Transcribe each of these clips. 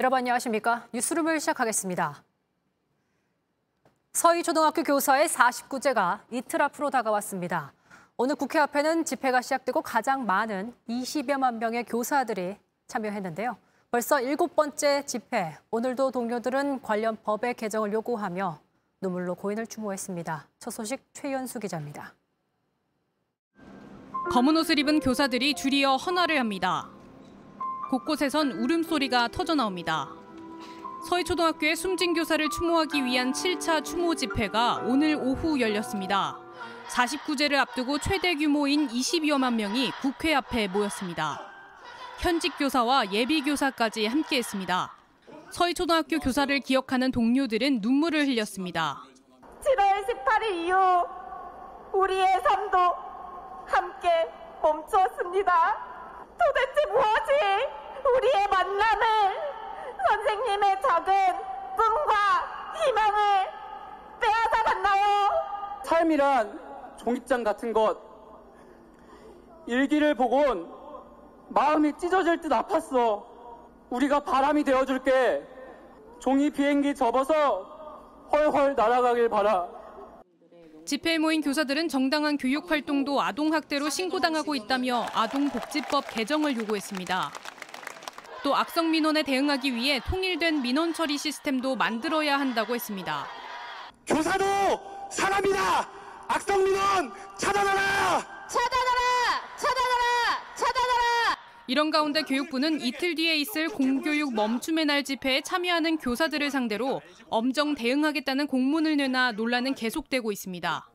여러분 안녕하십니까? 뉴스룸을 시작하겠습니다. 서희 초등학교 교사의 49제가 이틀 앞으로 다가왔습니다. 오늘 국회 앞에는 집회가 시작되고 가장 많은 20여만 명의 교사들이 참여했는데요. 벌써 일곱 번째 집회, 오늘도 동료들은 관련 법의 개정을 요구하며 눈물로 고인을 추모했습니다. 첫 소식 최연수 기자입니다. 검은 옷을 입은 교사들이 줄이어 헌화를 합니다. 곳곳에선 울음소리가 터져 나옵니다. 서희초등학교의 숨진 교사를 추모하기 위한 7차 추모 집회가 오늘 오후 열렸습니다. 49제를 앞두고 최대 규모인 22여만 명이 국회 앞에 모였습니다. 현직 교사와 예비 교사까지 함께했습니다. 서희초등학교 교사를 기억하는 동료들은 눈물을 흘렸습니다. 7월 18일 이후 우리의 삶도 함께 멈추었습니다. 도대체 무엇이 우리의 만남을 선생님의 작은 꿈과 희망을 빼앗아 갔나요? 삶이란 종이장 같은 것. 일기를 보곤 마음이 찢어질 듯 아팠어. 우리가 바람이 되어줄게. 종이 비행기 접어서 헐헐 날아가길 바라. 집회에 모인 교사들은 정당한 교육 활동도 아동학대로 신고당하고 있다며 아동복지법 개정을 요구했습니다. 또 악성 민원에 대응하기 위해 통일된 민원 처리 시스템도 만들어야 한다고 했습니다. 교사도 사람이다. 악성 민원 차단하라. 차단하라! 차단하라! 이런 가운데 교육부는 이틀 뒤에 있을 공교육 멈춤의 날 집회에 참여하는 교사들을 상대로 엄정 대응하겠다는 공문을 내나 논란은 계속되고 있습니다.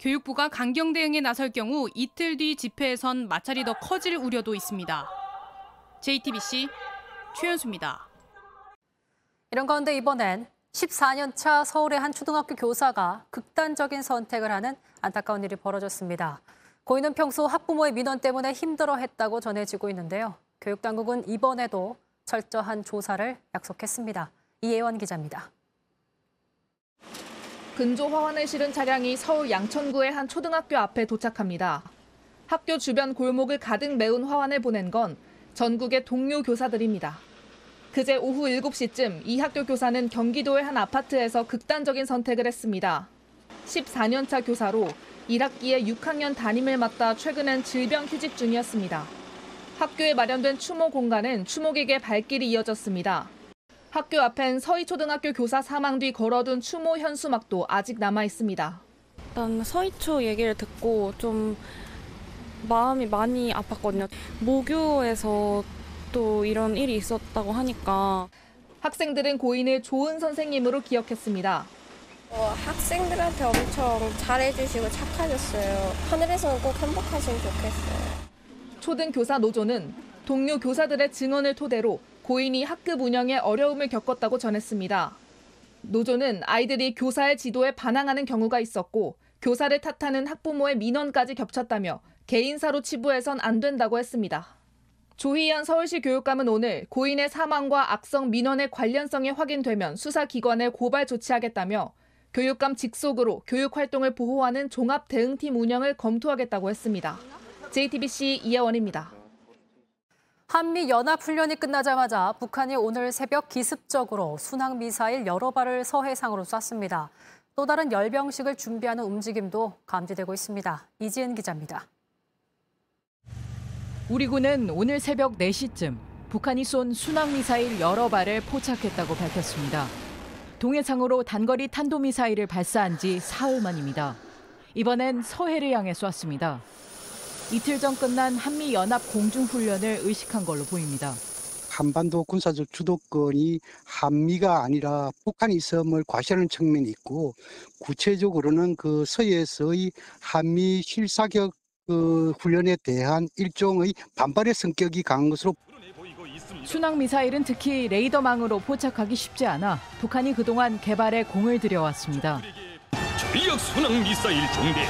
교육부가 강경 대응에 나설 경우 이틀 뒤 집회에선 마찰이 더 커질 우려도 있습니다. JTBC 최현수입니다. 이런 가운데 이번엔 14년 차 서울의 한 초등학교 교사가 극단적인 선택을 하는 안타까운 일이 벌어졌습니다. 고인은 평소 학부모의 민원 때문에 힘들어했다고 전해지고 있는데요. 교육당국은 이번에도 철저한 조사를 약속했습니다. 이예원 기자입니다. 근조 화환을 실은 차량이 서울 양천구의 한 초등학교 앞에 도착합니다. 학교 주변 골목을 가득 메운 화환을 보낸 건 전국의 동료 교사들입니다. 그제 오후 7시쯤 이 학교 교사는 경기도의 한 아파트에서 극단적인 선택을 했습니다. 14년차 교사로 1학기에 6학년 담임을 맡다 최근엔 질병 휴직 중이었습니다. 학교에 마련된 추모 공간은 추모객의 발길이 이어졌습니다. 학교 앞엔 서희초등학교 교사 사망 뒤 걸어둔 추모 현수막도 아직 남아 있습니다. 일단 서희초 얘기를 듣고 좀 마음이 많이 아팠거든요. 모교에서 또 이런 일이 있었다고 하니까 학생들은 고인을 좋은 선생님으로 기억했습니다. 어, 학생들한테 엄청 잘해주시고 착하셨어요. 하늘에서는 꼭 행복하시면 좋겠어요. 초등교사 노조는 동료 교사들의 증언을 토대로 고인이 학급 운영에 어려움을 겪었다고 전했습니다. 노조는 아이들이 교사의 지도에 반항하는 경우가 있었고 교사를 탓하는 학부모의 민원까지 겹쳤다며 개인사로 치부해선 안 된다고 했습니다. 조희연 서울시 교육감은 오늘 고인의 사망과 악성 민원의 관련성이 확인되면 수사기관에 고발 조치하겠다며 교육감 직속으로 교육 활동을 보호하는 종합 대응팀 운영을 검토하겠다고 했습니다. JTBC 이혜원입니다. 한미 연합 훈련이 끝나자마자 북한이 오늘 새벽 기습적으로 순항 미사일 여러 발을 서해상으로 쐈습니다. 또 다른 열병식을 준비하는 움직임도 감지되고 있습니다. 이지은 기자입니다. 우리 군은 오늘 새벽 4시쯤 북한이 쏜 순항 미사일 여러 발을 포착했다고 밝혔습니다. 동해상으로 단거리 탄도미사일을 발사한 지 사흘 만입니다. 이번엔 서해를 향해 쐈습니다. 이틀 전 끝난 한미 연합 공중 훈련을 의식한 걸로 보입니다. 한반도 군사적 주도권이 한미가 아니라 북한이 섬을 과시하는 측면이 있고 구체적으로는 그 서해에서의 한미 실사격 그 훈련에 대한 일종의 반발의 성격이 강한 것으로 순항 미사일은 특히 레이더망으로 포착하기 쉽지 않아 북한이 그동안 개발에 공을 들여왔습니다. 전력 순항 미사일 중대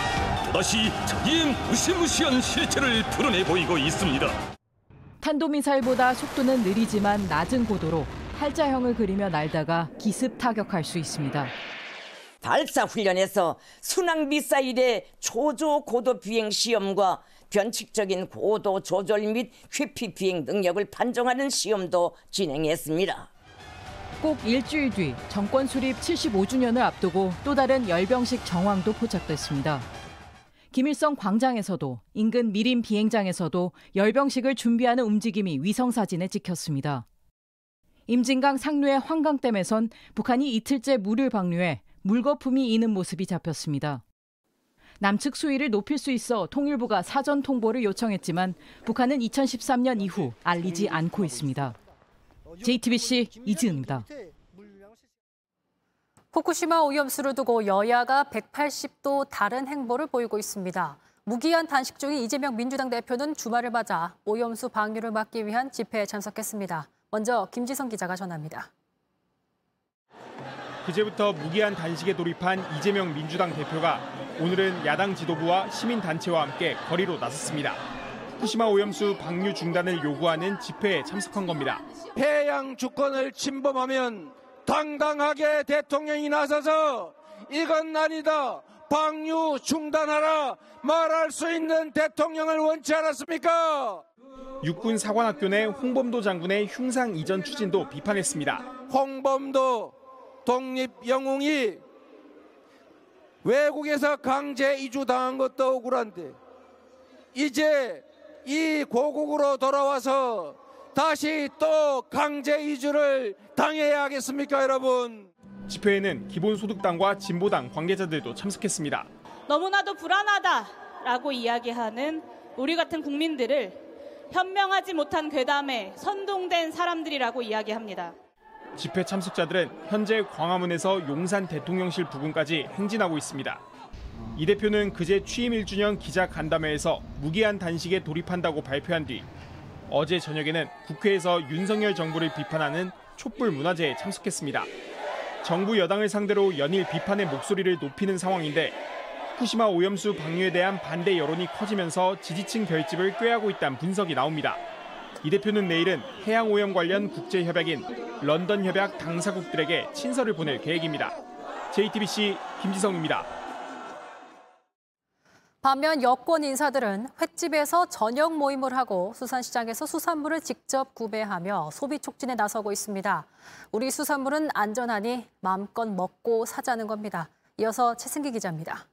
또다시 적의 무시무시한 실체를 드러내 보이고 있습니다. 탄도미사일보다 속도는 느리지만 낮은 고도로 팔자형을 그리며 날다가 기습 타격할 수 있습니다. 발사 훈련에서 순항 미사일의 초조 고도 비행 시험과 변칙적인 고도 조절 및 회피 비행 능력을 판정하는 시험도 진행했습니다. 꼭 일주일 뒤 정권 수립 75주년을 앞두고 또 다른 열병식 정황도 포착됐습니다. 김일성 광장에서도 인근 미림 비행장에서도 열병식을 준비하는 움직임이 위성 사진에 찍혔습니다. 임진강 상류의 환강댐에선 북한이 이틀째 물을 방류해 물거품이 이는 모습이 잡혔습니다. 남측 수위를 높일 수 있어 통일부가 사전 통보를 요청했지만 북한은 2013년 이후 알리지 않고 있습니다. JTBC 이지은입니다. 후쿠시마 오염수를 두고 여야가 180도 다른 행보를 보이고 있습니다. 무기한 단식 중인 이재명 민주당 대표는 주말을 맞아 오염수 방류를 막기 위한 집회에 참석했습니다. 먼저 김지성 기자가 전합니다. 그제부터 무기한 단식에 돌입한 이재명 민주당 대표가 오늘은 야당 지도부와 시민단체와 함께 거리로 나섰습니다. 후쿠시마 오염수 방류 중단을 요구하는 집회에 참석한 겁니다. 해양 주권을 침범하면 당당하게 대통령이 나서서 이건 아니다. 방류 중단하라 말할 수 있는 대통령을 원치 않았습니까? 육군 사관학교 내 홍범도 장군의 흉상 이전 추진도 비판했습니다. 홍범도 독립 영웅이 외국에서 강제 이주당한 것도 억울한데 이제 이 고국으로 돌아와서 다시 또 강제 이주를 당해야 하겠습니까 여러분? 집회에는 기본소득당과 진보당 관계자들도 참석했습니다. 너무나도 불안하다라고 이야기하는 우리 같은 국민들을 현명하지 못한 괴담에 선동된 사람들이라고 이야기합니다. 집회 참석자들은 현재 광화문에서 용산 대통령실 부근까지 행진하고 있습니다. 이 대표는 그제 취임 1주년 기자 간담회에서 무기한 단식에 돌입한다고 발표한 뒤 어제 저녁에는 국회에서 윤석열 정부를 비판하는 촛불 문화제에 참석했습니다. 정부 여당을 상대로 연일 비판의 목소리를 높이는 상황인데 후쿠시마 오염수 방류에 대한 반대 여론이 커지면서 지지층 결집을 꾀하고 있다는 분석이 나옵니다. 이 대표는 내일은 해양 오염 관련 국제 협약인 런던 협약 당사국들에게 친서를 보낼 계획입니다. JTBC 김지성입니다. 반면 여권 인사들은 횟집에서 저녁 모임을 하고 수산시장에서 수산물을 직접 구매하며 소비 촉진에 나서고 있습니다. 우리 수산물은 안전하니 마음껏 먹고 사자는 겁니다. 이어서 최승기 기자입니다.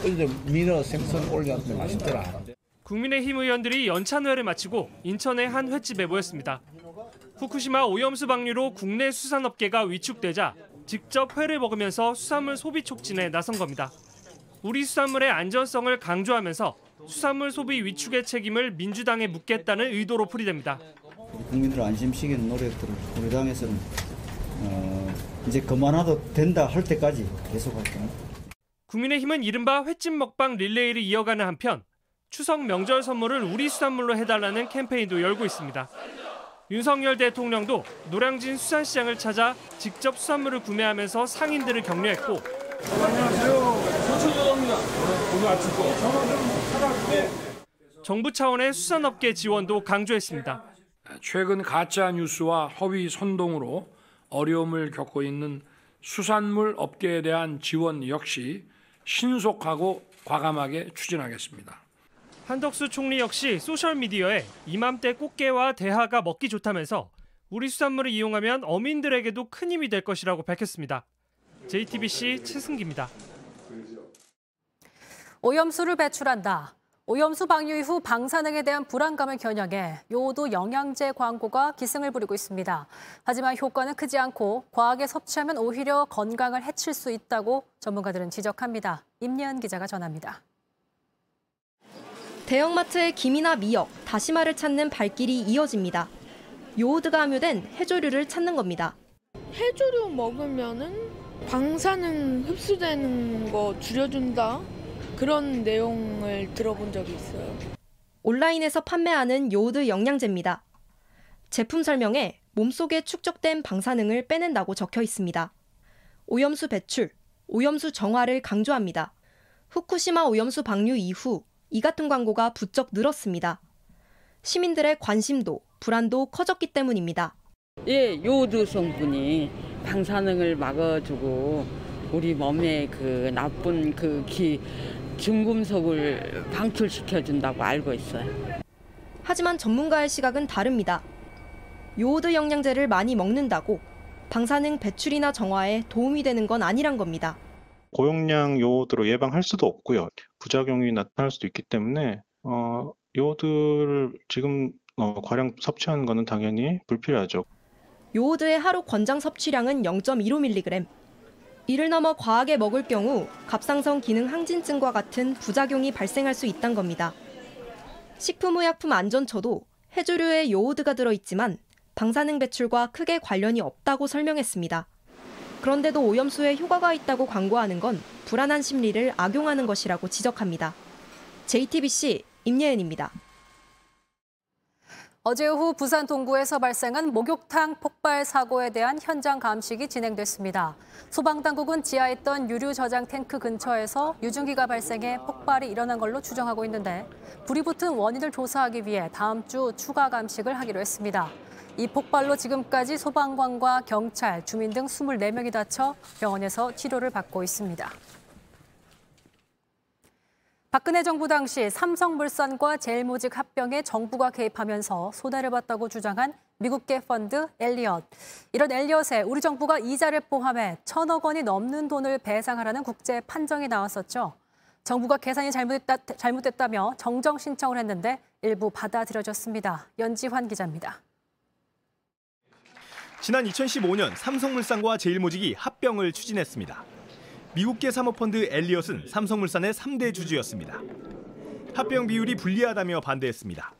어제 민어 생선 올려서 맛있더라. 국민의힘 의원들이 연찬회를 마치고 인천의 한 횟집에 모였습니다. 후쿠시마 오염수 방류로 국내 수산업계가 위축되자 직접 회를 먹으면서 수산물 소비 촉진에 나선 겁니다. 우리 수산물의 안전성을 강조하면서 수산물 소비 위축의 책임을 민주당에 묻겠다는 의도로 풀이됩니다. 국민들 안심시키는 노력들을 우리 당에서는 어, 이제 그만해도 된다 할 때까지 계속할 겁니다. 국민의힘은 이른바 횟집 먹방 릴레이를 이어가는 한편 추석 명절 선물을 우리 수산물로 해달라는 캠페인도 열고 있습니다. 윤석열 대통령도 노량진 수산시장을 찾아 직접 수산물을 구매하면서 상인들을 격려했고 안녕하세요. 서초조입니다 오늘 아침 정부 차원의 수산업계 지원도 강조했습니다. 최근 가짜 뉴스와 허위 선동으로 어려움을 겪고 있는 수산물 업계에 대한 지원 역시 신속하고 과감하게 추진하겠습니다. 한덕수 총리 역시 소셜미디어에 이맘때 꽃게와 대하가 먹기 좋다면서 우리 수산물을 이용하면 어민들에게도 큰 힘이 될 것이라고 밝혔습니다. JTBC 최승기입니다. 오염수를 배출한다. 오염수 방류 이후 방사능에 대한 불안감을 겨냥해 요오도 영양제 광고가 기승을 부리고 있습니다. 하지만 효과는 크지 않고 과하게 섭취하면 오히려 건강을 해칠 수 있다고 전문가들은 지적합니다. 임예은 기자가 전합니다. 대형마트의 김이나 미역, 다시마를 찾는 발길이 이어집니다. 요오드가 함유된 해조류를 찾는 겁니다. 해조류 먹으면은 방사능 흡수되는 거 줄여준다 그런 내용을 들어본 적이 있어요. 온라인에서 판매하는 요오드 영양제입니다. 제품 설명에 몸속에 축적된 방사능을 빼낸다고 적혀 있습니다. 오염수 배출, 오염수 정화를 강조합니다. 후쿠시마 오염수 방류 이후 이 같은 광고가 부쩍 늘었습니다. 시민들의 관심도 불안도 커졌기 때문입니다. 예, 요오드 성분이 방사능을 막아주고 우리 몸에 그 나쁜 그 기, 중금속을 방출시켜 준다고 알고 있어요. 하지만 전문가의 시각은 다릅니다. 요오드 영양제를 많이 먹는다고 방사능 배출이나 정화에 도움이 되는 건 아니란 겁니다. 고용량 요오드로 예방할 수도 없고요. 부작용이 나타날 수도 있기 때문에 어, 요오드를 지금 어, 과량 섭취하는 것은 당연히 불필요하죠. 요오드의 하루 권장 섭취량은 0.15mg. 이를 넘어 과하게 먹을 경우 갑상선 기능 항진증과 같은 부작용이 발생할 수 있다는 겁니다. 식품의약품 안전처도 해조류에 요오드가 들어있지만 방사능 배출과 크게 관련이 없다고 설명했습니다. 그런데도 오염수에 효과가 있다고 광고하는 건 불안한 심리를 악용하는 것이라고 지적합니다. JTBC 임예은입니다. 어제 오후 부산 동구에서 발생한 목욕탕 폭발 사고에 대한 현장 감식이 진행됐습니다. 소방당국은 지하에 있던 유류 저장 탱크 근처에서 유증기가 발생해 폭발이 일어난 걸로 추정하고 있는데 불이 붙은 원인을 조사하기 위해 다음 주 추가 감식을 하기로 했습니다. 이 폭발로 지금까지 소방관과 경찰, 주민 등 24명이 다쳐 병원에서 치료를 받고 있습니다. 박근혜 정부 당시 삼성물산과 제일모직 합병에 정부가 개입하면서 손해를 봤다고 주장한 미국계 펀드 엘리엇. 이런 엘리엇에 우리 정부가 이자를 포함해 천억 원이 넘는 돈을 배상하라는 국제 판정이 나왔었죠. 정부가 계산이 잘못됐다, 잘못됐다며 정정 신청을 했는데 일부 받아들여졌습니다. 연지환 기자입니다. 지난 2015년 삼성물산과 제일모직이 합병을 추진했습니다. 미국계 사모펀드 엘리엇은 삼성물산의 3대 주주였습니다. 합병 비율이 불리하다며 반대했습니다.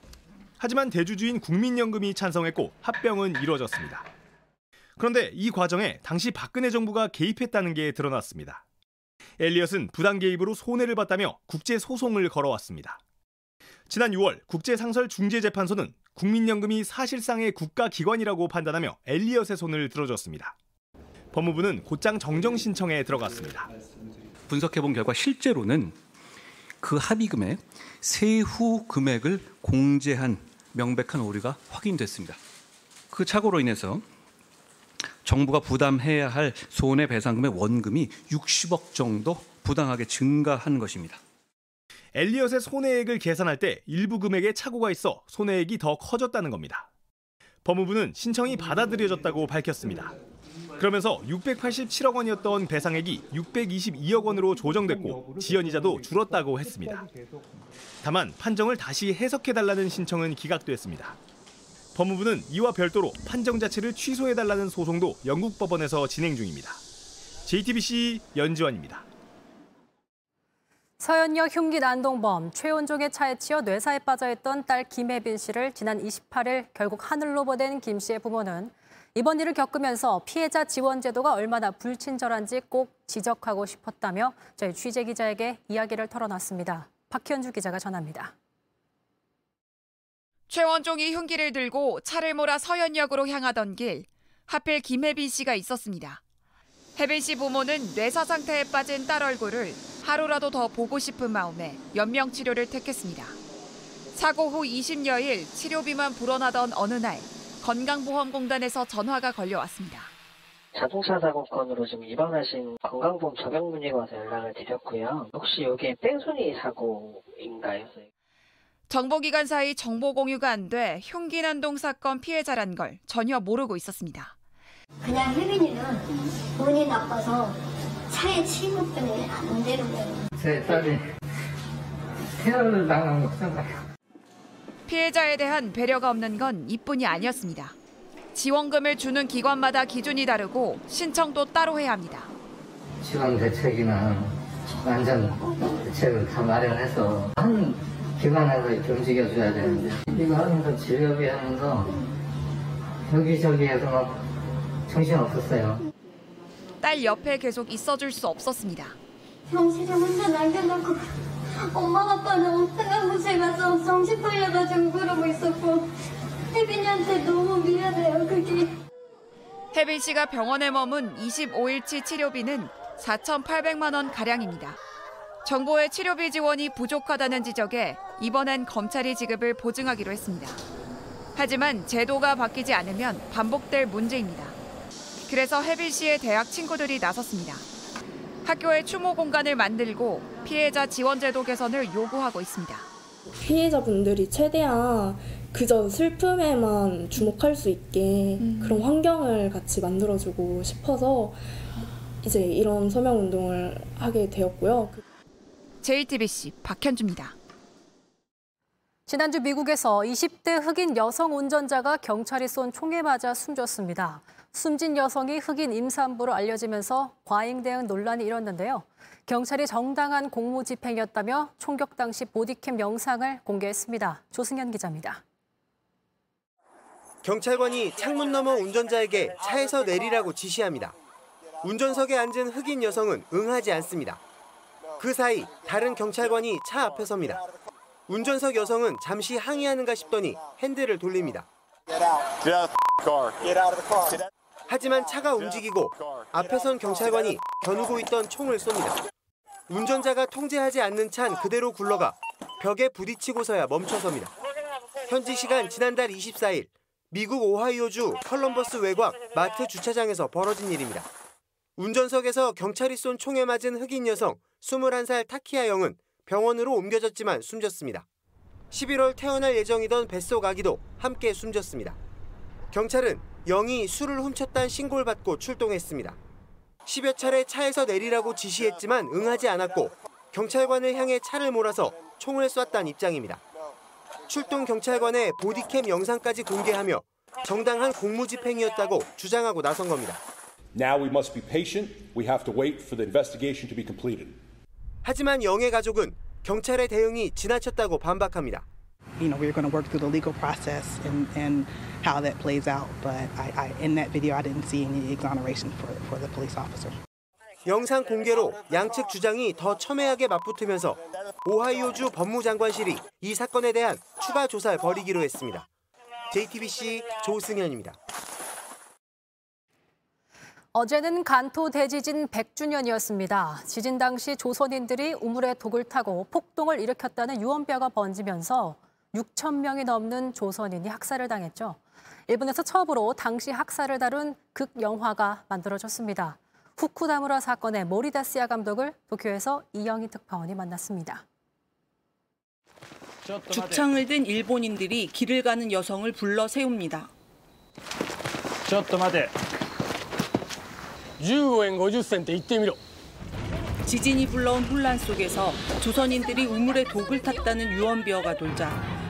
하지만 대주주인 국민연금이 찬성했고 합병은 이뤄졌습니다. 그런데 이 과정에 당시 박근혜 정부가 개입했다는 게 드러났습니다. 엘리엇은 부당 개입으로 손해를 봤다며 국제 소송을 걸어왔습니다. 지난 6월 국제상설중재재판소는 국민연금이 사실상의 국가기관이라고 판단하며 엘리엇의 손을 들어줬습니다. 법무부는 곧장 정정 신청에 들어갔습니다. 분석해본 결과 실제로는 그 합의금의 세후 금액을 공제한 명백한 오류가 확인됐습니다. 그 착오로 인해서 정부가 부담해야 할 손해배상금의 원금이 60억 정도 부당하게 증가한 것입니다. 엘리엇의 손해액을 계산할 때 일부 금액에 착오가 있어 손해액이 더 커졌다는 겁니다. 법무부는 신청이 받아들여졌다고 밝혔습니다. 그러면서 687억 원이었던 배상액이 622억 원으로 조정됐고 지연이자도 줄었다고 했습니다. 다만 판정을 다시 해석해달라는 신청은 기각됐습니다. 법무부는 이와 별도로 판정 자체를 취소해달라는 소송도 영국 법원에서 진행 중입니다. JTBC 연지원입니다. 서현역 흉기 난동범 최원종의 차에 치여 뇌사에 빠져있던 딸 김혜빈 씨를 지난 28일 결국 하늘로 보낸 김 씨의 부모는 이번 일을 겪으면서 피해자 지원 제도가 얼마나 불친절한지 꼭 지적하고 싶었다며 저희 취재 기자에게 이야기를 털어놨습니다. 박현주 기자가 전합니다. 최원종이 흉기를 들고 차를 몰아 서현역으로 향하던 길, 하필 김혜빈 씨가 있었습니다. 혜빈 씨 부모는 뇌사 상태에 빠진 딸 얼굴을 하루라도 더 보고 싶은 마음에 연명 치료를 택했습니다. 사고 후 20여일 치료비만 불어나던 어느 날 건강보험공단에서 전화가 걸려왔습니다. 자동차 사고 건으로 지금 입원하신 건강보험 적용 문의가 와서 연락을 드렸고요. 혹시 이게 뺑소니 사고인가요? 정보기관 사이 정보 공유가 안 돼 흉기 난동 사건 피해자란 걸 전혀 모르고 있었습니다. 그냥 혜빈이는 운이 나빠서 차에 침묵 때문에 안 되는 거예요. 제 딸이 테러를 당한 거잖아요. 피해자에 대한 배려가 없는 건 이뿐이 아니었습니다. 지원금을 주는 기관마다 기준이 다르고 신청도 따로 해야 합니다. 지원 대책이나 안전 대책을 다 마련해서 한 기관에서 이렇게 움직여줘야 되는데 이거 하면서 진료비 하면서 여기저기에서 막 정신 없었어요. 딸 옆에 계속 있어줄 수 없었습니다. 정신을 혼자 남겨놓고 엄마 아빠는 곳에 가서 정신 풀려가지고 그러고 있었고 혜빈이한테 너무 미안해요 그게. 혜빈 씨가 병원에 머문 25일치 치료비는 4,800만 원 가량입니다. 정부의 치료비 지원이 부족하다는 지적에 이번엔 검찰이 지급을 보증하기로 했습니다. 하지만 제도가 바뀌지 않으면 반복될 문제입니다. 그래서 혜빈 씨의 대학 친구들이 나섰습니다. 학교에 추모 공간을 만들고 피해자 지원 제도 개선을 요구하고 있습니다. 피해자분들이 최대한 그저 슬픔에만 주목할 수 있게 그런 환경을 같이 만들어주고 싶어서 이제 이런 서명 운동을 하게 되었고요. JTBC 박현주입니다. 지난주 미국에서 20대 흑인 여성 운전자가 경찰이 쏜 총에 맞아 숨졌습니다. 숨진 여성이 흑인 임산부로 알려지면서 과잉 대응 논란이 일었는데요. 경찰이 정당한 공무 집행이었다며 총격 당시 보디캠 영상을 공개했습니다. 조승현 기자입니다. 경찰관이 창문 너머 운전자에게 차에서 내리라고 지시합니다. 운전석에 앉은 흑인 여성은 응하지 않습니다. 그 사이 다른 경찰관이 차 앞에 섭니다. 운전석 여성은 잠시 항의하는가 싶더니 핸들을 돌립니다. 하지만 차가 움직이고 앞에 선 경찰관이 겨누고 있던 총을 쏩니다. 운전자가 통제하지 않는 찬 그대로 굴러가 벽에 부딪히고서야 멈춰섭니다. 현지 시간 지난달 24일 미국 오하이오주 컬럼버스 외곽 마트 주차장에서 벌어진 일입니다. 운전석에서 경찰이 쏜 총에 맞은 흑인 여성 21살 타키아 영은 병원으로 옮겨졌지만 숨졌습니다. 11월 태어날 예정이던 뱃속 아기도 함께 숨졌습니다. 경찰은 영이 술을 훔쳤다는 신고를 받고 출동했습니다. 10여 차례 차에서 내리라고 지시했지만 응하지 않았고 경찰관을 향해 차를 몰아서 총을 쐈다는 입장입니다. 출동 경찰관의 보디캠 영상까지 공개하며 정당한 공무집행이었다고 주장하고 나선 겁니다. Now we must be patient. We have to wait for the investigation to be completed. 하지만 영의 가족은 경찰의 대응이 지나쳤다고 반박합니다. You know, we're going to work through the legal process and, and how that plays out. But I, I, in that video, I didn't see any exoneration for, for the police officer. 영상 공개로 양측 주장이 더 첨예하게 맞붙으면서 오하이오주 법무장관실이 이 사건에 대한 추가 조사를 벌이기로 했습니다. JTBC 조승현입니다. 어제는 간토 대지진 100주년이었습니다. 지진 당시 조선인들이 우물에 독을 타고 폭동을 일으켰다는 유언비어가 번지면서 6천 명이 넘는 조선인이 학살을 당했죠. 일본에서 처음으로 당시 학살을 다룬 극영화가 만들어졌습니다. 후쿠다무라 사건의 모리다스야 감독을 도쿄에서 이영희 특파원이 만났습니다. 죽창을 든 일본인들이 길을 가는 여성을 불러 세웁니다. ちょっと待て15円50銭って言ってみろ 지진이 불러온 혼란 속에서 조선인들이 우물에 독을 탔다는 유언비어가 돌자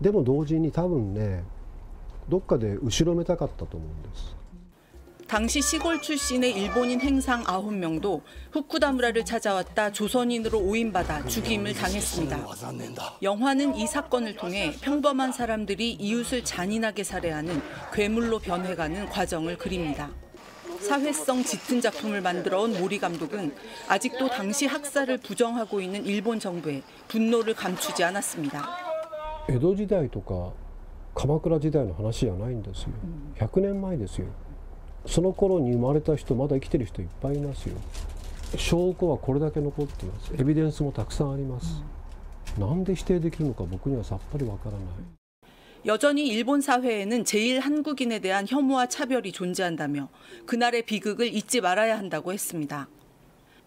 でも同時に多分ねどっかで後ろめたかったと思うんです 당시 시골 출신의 일본인 행상 9명도 후쿠다무라를 찾아왔다 조선인으로 오인받아 죽임을 당했습니다. 영화는 이 사건을 통해 평범한 사람들이 이웃을 잔인하게 살해하는 괴물로 변해가는 과정을 그립니다. 사회성 짙은 작품을 만들어온 모리 감독은 아직도 당시 학살을 부정하고 있는 일본 정부에 분노를 감추지 않았습니다. 江戸時代とか鎌倉時代の話じゃないんですよ100年前ですよその頃に生まれた人まだ生きてる人いっぱいいますよ証拠はこれだけ残っていますエビデンスもたくさんあります、なんで否定できるのか僕にはさっぱりわからない 여전히 일본 사회에는 제일 한국인에 대한 혐오와 차별이 존재한다며 그날의 비극을 잊지 말아야 한다고 했습니다.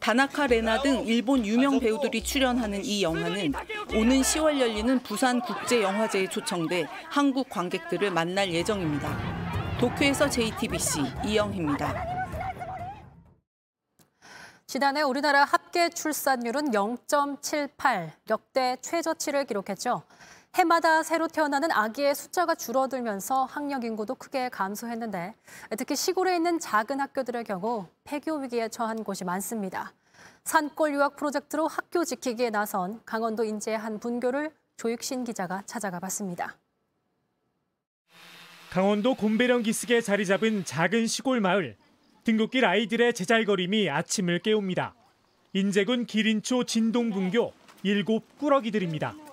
다나카 레나 등 일본 유명 배우들이 출연하는 이 영화는 오는 10월 열리는 부산 국제영화제에 초청돼 한국 관객들을 만날 예정입니다. 도쿄에서 JTBC 이영희입니다. 지난해 우리나라 합계 출산율은 0.78, 역대 최저치를 기록했죠. 해마다 새로 태어나는 아기의 숫자가 줄어들면서 학령 인구도 크게 감소했는데 특히 시골에 있는 작은 학교들의 경우 폐교 위기에 처한 곳이 많습니다. 산골 유학 프로젝트로 학교 지키기에 나선 강원도 인제의 한 분교를 조익신 기자가 찾아가 봤습니다. 강원도 곰배령 기슭에 자리 잡은 작은 시골 마을. 등굣길 아이들의 제잘거림이 아침을 깨웁니다. 인제군 기린초 진동분교 일곱 꾸러기들입니다.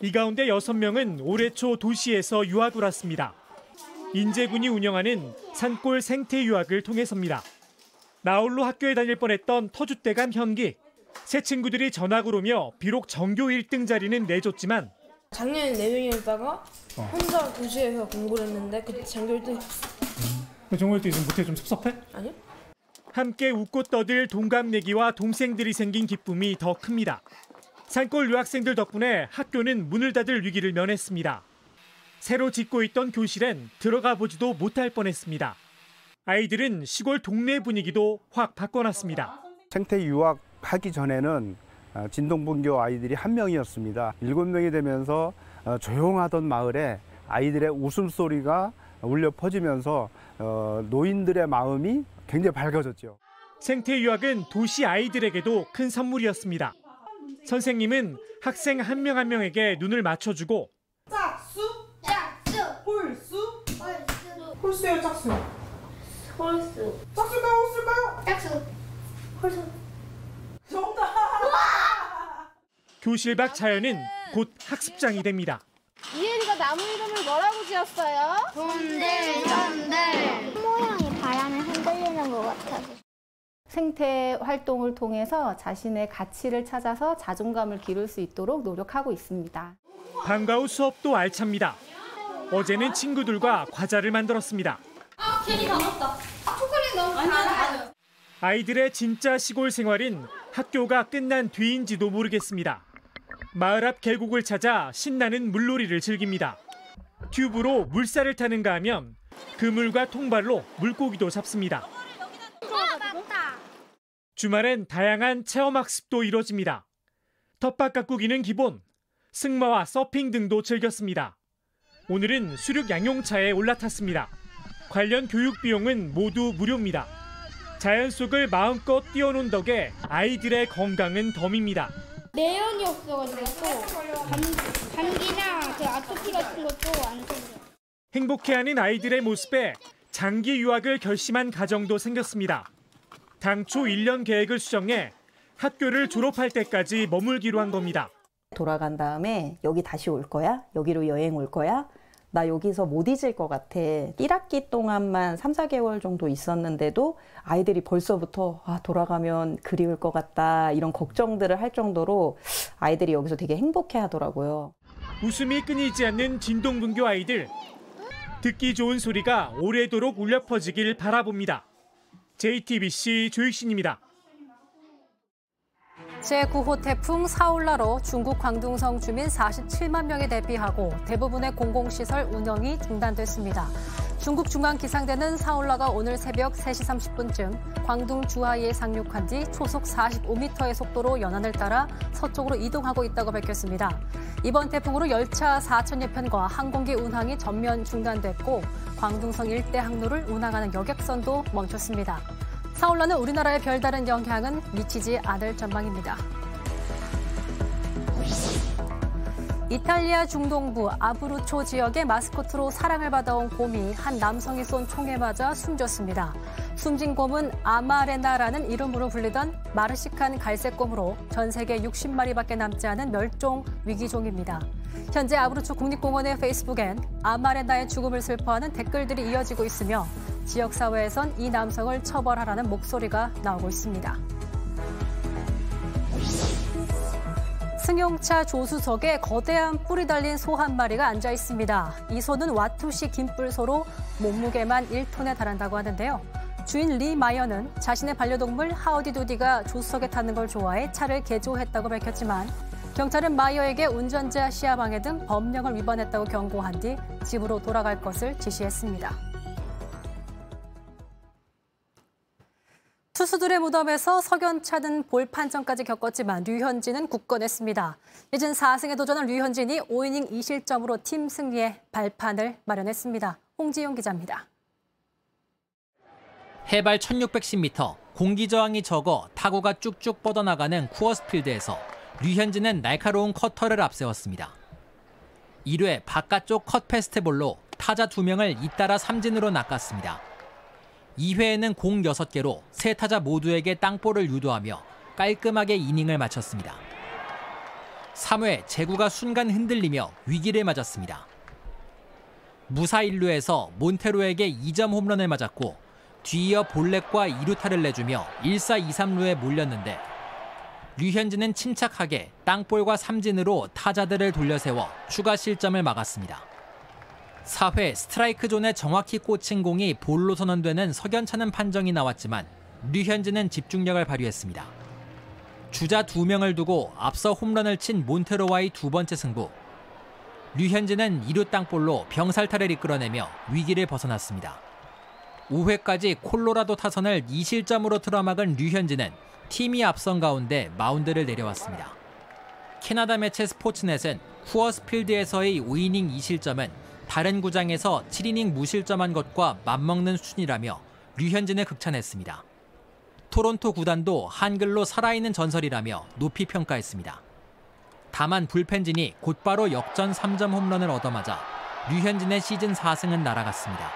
이 가운데 6명은 올해 초 도시에서 유학 을 왔습니다. 인제군이 운영하는 산골 생태 유학을 통해서입니다. 나홀로 학교에 다닐 뻔했던 터줏대감 현기. 새 친구들이 전학을 오며 비록 전교 1등 자리는 내줬지만 작년에 4명이었다가 혼자 도시에서 공부를 했는데 그때 장교 1등 정월 때좀 못해 좀 섭섭해? 아니요? 함께 웃고 떠들 동갑내기와 동생들이 생긴 기쁨이 더 큽니다. 산골 유학생들 덕분에 학교는 문을 닫을 위기를 면했습니다. 새로 짓고 있던 교실엔 들어가 보지도 못할 뻔했습니다. 아이들은 시골 동네 분위기도 확 바꿔놨습니다. 생태 유학 하기 전에는 어, 진동분교 아이들이 한 명이었습니다. 일곱 명이 되면서 어, 조용하던 마을에 아이들의 웃음소리가 울려 퍼지면서 어, 노인들의 마음이 굉장히 밝아졌죠. 생태 유학은 도시 아이들에게도 큰 선물이었습니다. 선생님은 학생 한 명 한 명에게 눈을 맞춰주고 짝수? 짝수 홀수? 홀수 홀수예요 짝수? 홀수. 짝수가 홀수가? 짝수. 홀수. 교실 밖 자연은 곧 학습장이 됩니다. 이혜리가 나무 이름을 뭐라고 지었어요? 존들 존들. 모양이 바람에 흔들리는 것 같아서. 생태 활동을 통해서 자신의 가치를 찾아서 자존감을 기를 수 있도록 노력하고 있습니다. 방과 후 수업도 알찹니다. 어제는 친구들과 과자를 만들었습니다. 아, 괜히 다 먹었다. 초콜릿 너무 달아요. 아이들의 진짜 시골 생활은 학교가 끝난 뒤인지도 모르겠습니다. 마을 앞 계곡을 찾아 신나는 물놀이를 즐깁니다. 튜브로 물살을 타는가 하면 그물과 통발로 물고기도 잡습니다. 주말엔 다양한 체험학습도 이뤄집니다. 텃밭 가꾸기는 기본, 승마와 서핑 등도 즐겼습니다. 오늘은 수륙 양용차에 올라탔습니다. 관련 교육 비용은 모두 무료입니다. 자연 속을 마음껏 뛰어논 덕에 아이들의 건강은 덤입니다. 내연이 없어가지고 또 감, 감기나 그 아토피 같은 것도 안 생겨요. 행복해하는 아이들의 모습에 장기 유학을 결심한 가정도 생겼습니다. 당초 1년 계획을 수정해 학교를 졸업할 때까지 머물기로 한 겁니다. 돌아간 다음에 여기 다시 올 거야? 여기로 여행 올 거야? 나 여기서 못 잊을 것 같아. 1학기 동안만 3, 4개월 정도 있었는데도 아이들이 벌써부터 아, 돌아가면 그리울 것 같다. 이런 걱정들을 할 정도로 아이들이 여기서 되게 행복해 하더라고요. 웃음이 끊이지 않는 진동분교 아이들. 듣기 좋은 소리가 오래도록 울려 퍼지길 바라봅니다. JTBC 조익신입니다. 제9호 태풍 사울라로 중국 광둥성 주민 47만 명이 대피하고 대부분의 공공시설 운영이 중단됐습니다. 중국 중앙기상대는 사울라가 오늘 새벽 3시 30분쯤 광둥 주하이에 상륙한 뒤 초속 45m의 속도로 연안을 따라 서쪽으로 이동하고 있다고 밝혔습니다. 이번 태풍으로 열차 4천여 편과 항공기 운항이 전면 중단됐고 광둥성 일대 항로를 운항하는 여객선도 멈췄습니다. 사울라는 우리나라에 별다른 영향은 미치지 않을 전망입니다. 이탈리아 중동부 아브루초 지역의 마스코트로 사랑을 받아온 곰이 한 남성이 쏜 총에 맞아 숨졌습니다. 숨진 곰은 아마레나라는 이름으로 불리던 마르시칸 갈색 곰으로 전 세계 60마리밖에 남지 않은 멸종 위기종입니다. 현재 아브루초 국립공원의 페이스북엔 아마레나의 죽음을 슬퍼하는 댓글들이 이어지고 있으며 지역사회에선 이 남성을 처벌하라는 목소리가 나오고 있습니다. 승용차 조수석에 거대한 뿔이 달린 소 한 마리가 앉아 있습니다. 이 소는 와투시 긴뿔소로 몸무게만 1톤에 달한다고 하는데요. 주인 리 마이어는 자신의 반려동물 하우디두디가 조수석에 타는 걸 좋아해 차를 개조했다고 밝혔지만 경찰은 마이어에게 운전자 시야 방해 등 법령을 위반했다고 경고한 뒤 집으로 돌아갈 것을 지시했습니다. 투수들의 무덤에서 석연찮은 볼 판정까지 겪었지만 류현진은 굳건했습니다. 이젠 4승에 도전한 류현진이 5이닝 2실점으로 팀 승리에 발판을 마련했습니다. 홍지용 기자입니다. 해발 1610m, 공기 저항이 적어 타구가 쭉쭉 뻗어나가는 쿠어스필드에서 류현진은 날카로운 커터를 앞세웠습니다. 1회 바깥쪽 컷 페스트볼로 타자 2명을 잇따라 삼진으로 낚았습니다. 2회에는 공 6개로 세 타자 모두에게 땅볼을 유도하며 깔끔하게 이닝을 마쳤습니다. 3회 제구가 순간 흔들리며 위기를 맞았습니다. 무사 1루에서 몬테로에게 2점 홈런을 맞았고 뒤이어 볼넷과 2루타를 내주며 1사 2, 3루에 몰렸는데 류현진은 침착하게 땅볼과 삼진으로 타자들을 돌려세워 추가 실점을 막았습니다. 4회 스트라이크 존에 정확히 꽂힌 공이 볼로 선언되는 석연찮은 판정이 나왔지만 류현진은 집중력을 발휘했습니다. 주자 2명을 두고 앞서 홈런을 친 몬테로와의 두 번째 승부. 류현진은 2루 땅볼로 병살타를 이끌어내며 위기를 벗어났습니다. 5회까지 콜로라도 타선을 2실점으로 틀어막은 류현진은 팀이 앞선 가운데 마운드를 내려왔습니다. 캐나다 매체 스포츠넷은 쿠어스필드에서의 5이닝 2실점은 다른 구장에서 7이닝 무실점한 것과 맞먹는 수준이라며 류현진을 극찬했습니다. 토론토 구단도 한글로 살아있는 전설이라며 높이 평가했습니다. 다만 불펜진이 곧바로 역전 3점 홈런을 얻어맞아 류현진의 시즌 4승은 날아갔습니다.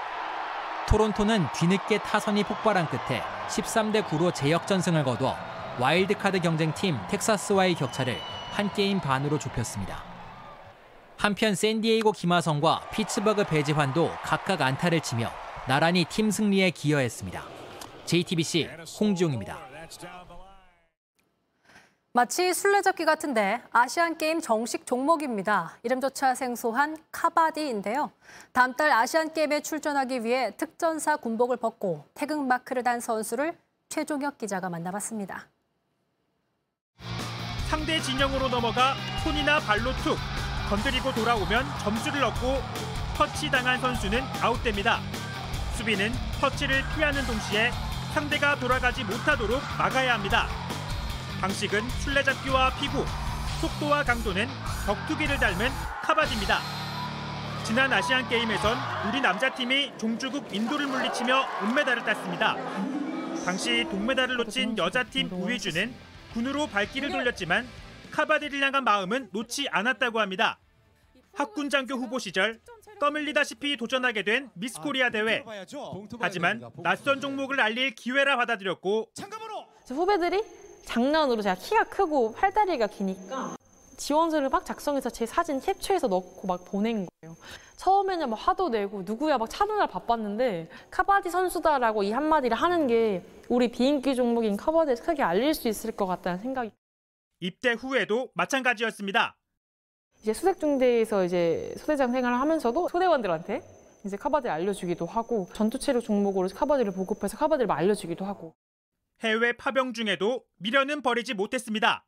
토론토는 뒤늦게 타선이 폭발한 끝에 13대 9로 재역전승을 거둬 와일드카드 경쟁팀 텍사스와의 격차를 한 게임 반으로 좁혔습니다. 한편 샌디에이고 김하성과 피츠버그 배지환도 각각 안타를 치며 나란히 팀 승리에 기여했습니다. JTBC 홍지용입니다. 마치 술래잡기 같은데 아시안게임 정식 종목입니다. 이름조차 생소한 카바디인데요. 다음 달 아시안게임에 출전하기 위해 특전사 군복을 벗고 태극마크를 단 선수를 최종혁 기자가 만나봤습니다. 상대 진영으로 넘어가 손이나 발로 툭 건드리고 돌아오면 점수를 얻고 터치당한 선수는 아웃됩니다. 수비는 터치를 피하는 동시에 상대가 돌아가지 못하도록 막아야 합니다. 방식은 술래잡기와 피구, 속도와 강도는 격투기를 닮은 카바디입니다. 지난 아시안 게임에선 우리 남자팀이 종주국 인도를 물리치며 은메달을 땄습니다. 당시 동메달을 놓친 여자팀 우희주는 군으로 발길을 돌렸지만 카바디를 향한 마음은 놓지 않았다고 합니다. 학군 장교 후보 시절 떠밀리다시피 도전하게 된 미스코리아 대회. 하지만 낯선 종목을 알릴 기회라 받아들였고 후배들이 장난으로 제가 키가 크고 팔다리가 기니까 지원서를 막 작성해서 제 사진 캡처해서 넣고 막 보낸 거예요. 처음에는 막 화도 내고 누구야 막 찾느라 바빴는데 카바디 선수다라고 이 한마디를 하는 게 우리 비인기 종목인 카바디에 크게 알릴 수 있을 것 같다는 생각이 입대 후에도 마찬가지였습니다. 이제 수색중대에서 이제 소대장 생활을 하면서도 소대원들한테 이제 카바디를 알려주기도 하고 전투체력 종목으로 카바디를 보급해서 카바디를 알려주기도 하고 해외 파병 중에도 미련은 버리지 못했습니다.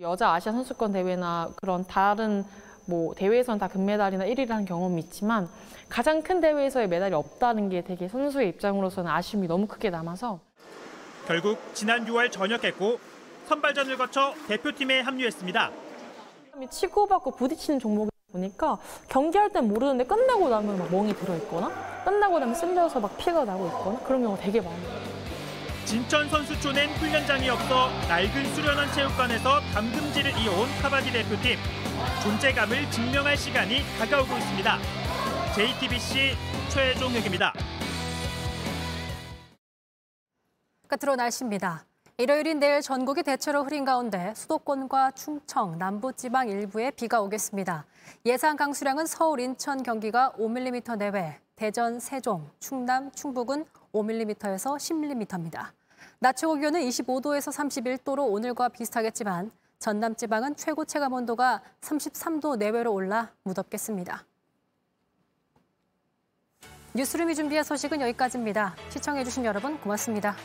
여자 아시아 선수권 대회나 그런 다른 뭐 대회에서는 다 금메달이나 1위를 한 경험이 있지만 가장 큰 대회에서의 메달이 없다는 게 되게 선수의 입장으로서는 아쉬움이 너무 크게 남아서 결국 지난 6월 전역했고 선발전을 거쳐 대표팀에 합류했습니다. 치고받고 부딪히는 종목이다 보니까 경기할 땐 모르는데 끝나고 나면 막 멍이 들어있거나 끝나고 나면 쓸려서 막 피가 나고 있거나 그런 경우가 되게 많아요. 진천 선수촌엔 훈련장이 없어 낡은 수련원 체육관에서 담금질을 이어온 카바디 대표팀. 존재감을 증명할 시간이 다가오고 있습니다. JTBC 최종혁입니다. 끝으로 날씨입니다. 일요일인 내일 전국이 대체로 흐린 가운데 수도권과 충청, 남부지방 일부에 비가 오겠습니다. 예상 강수량은 서울, 인천, 경기가 5mm 내외, 대전, 세종, 충남, 충북은 5mm에서 10mm입니다. 낮 최고 기온은 25도에서 31도로 오늘과 비슷하겠지만 전남 지방은 최고 체감 온도가 33도 내외로 올라 무덥겠습니다. 뉴스룸이 준비한 소식은 여기까지입니다. 시청해주신 여러분 고맙습니다.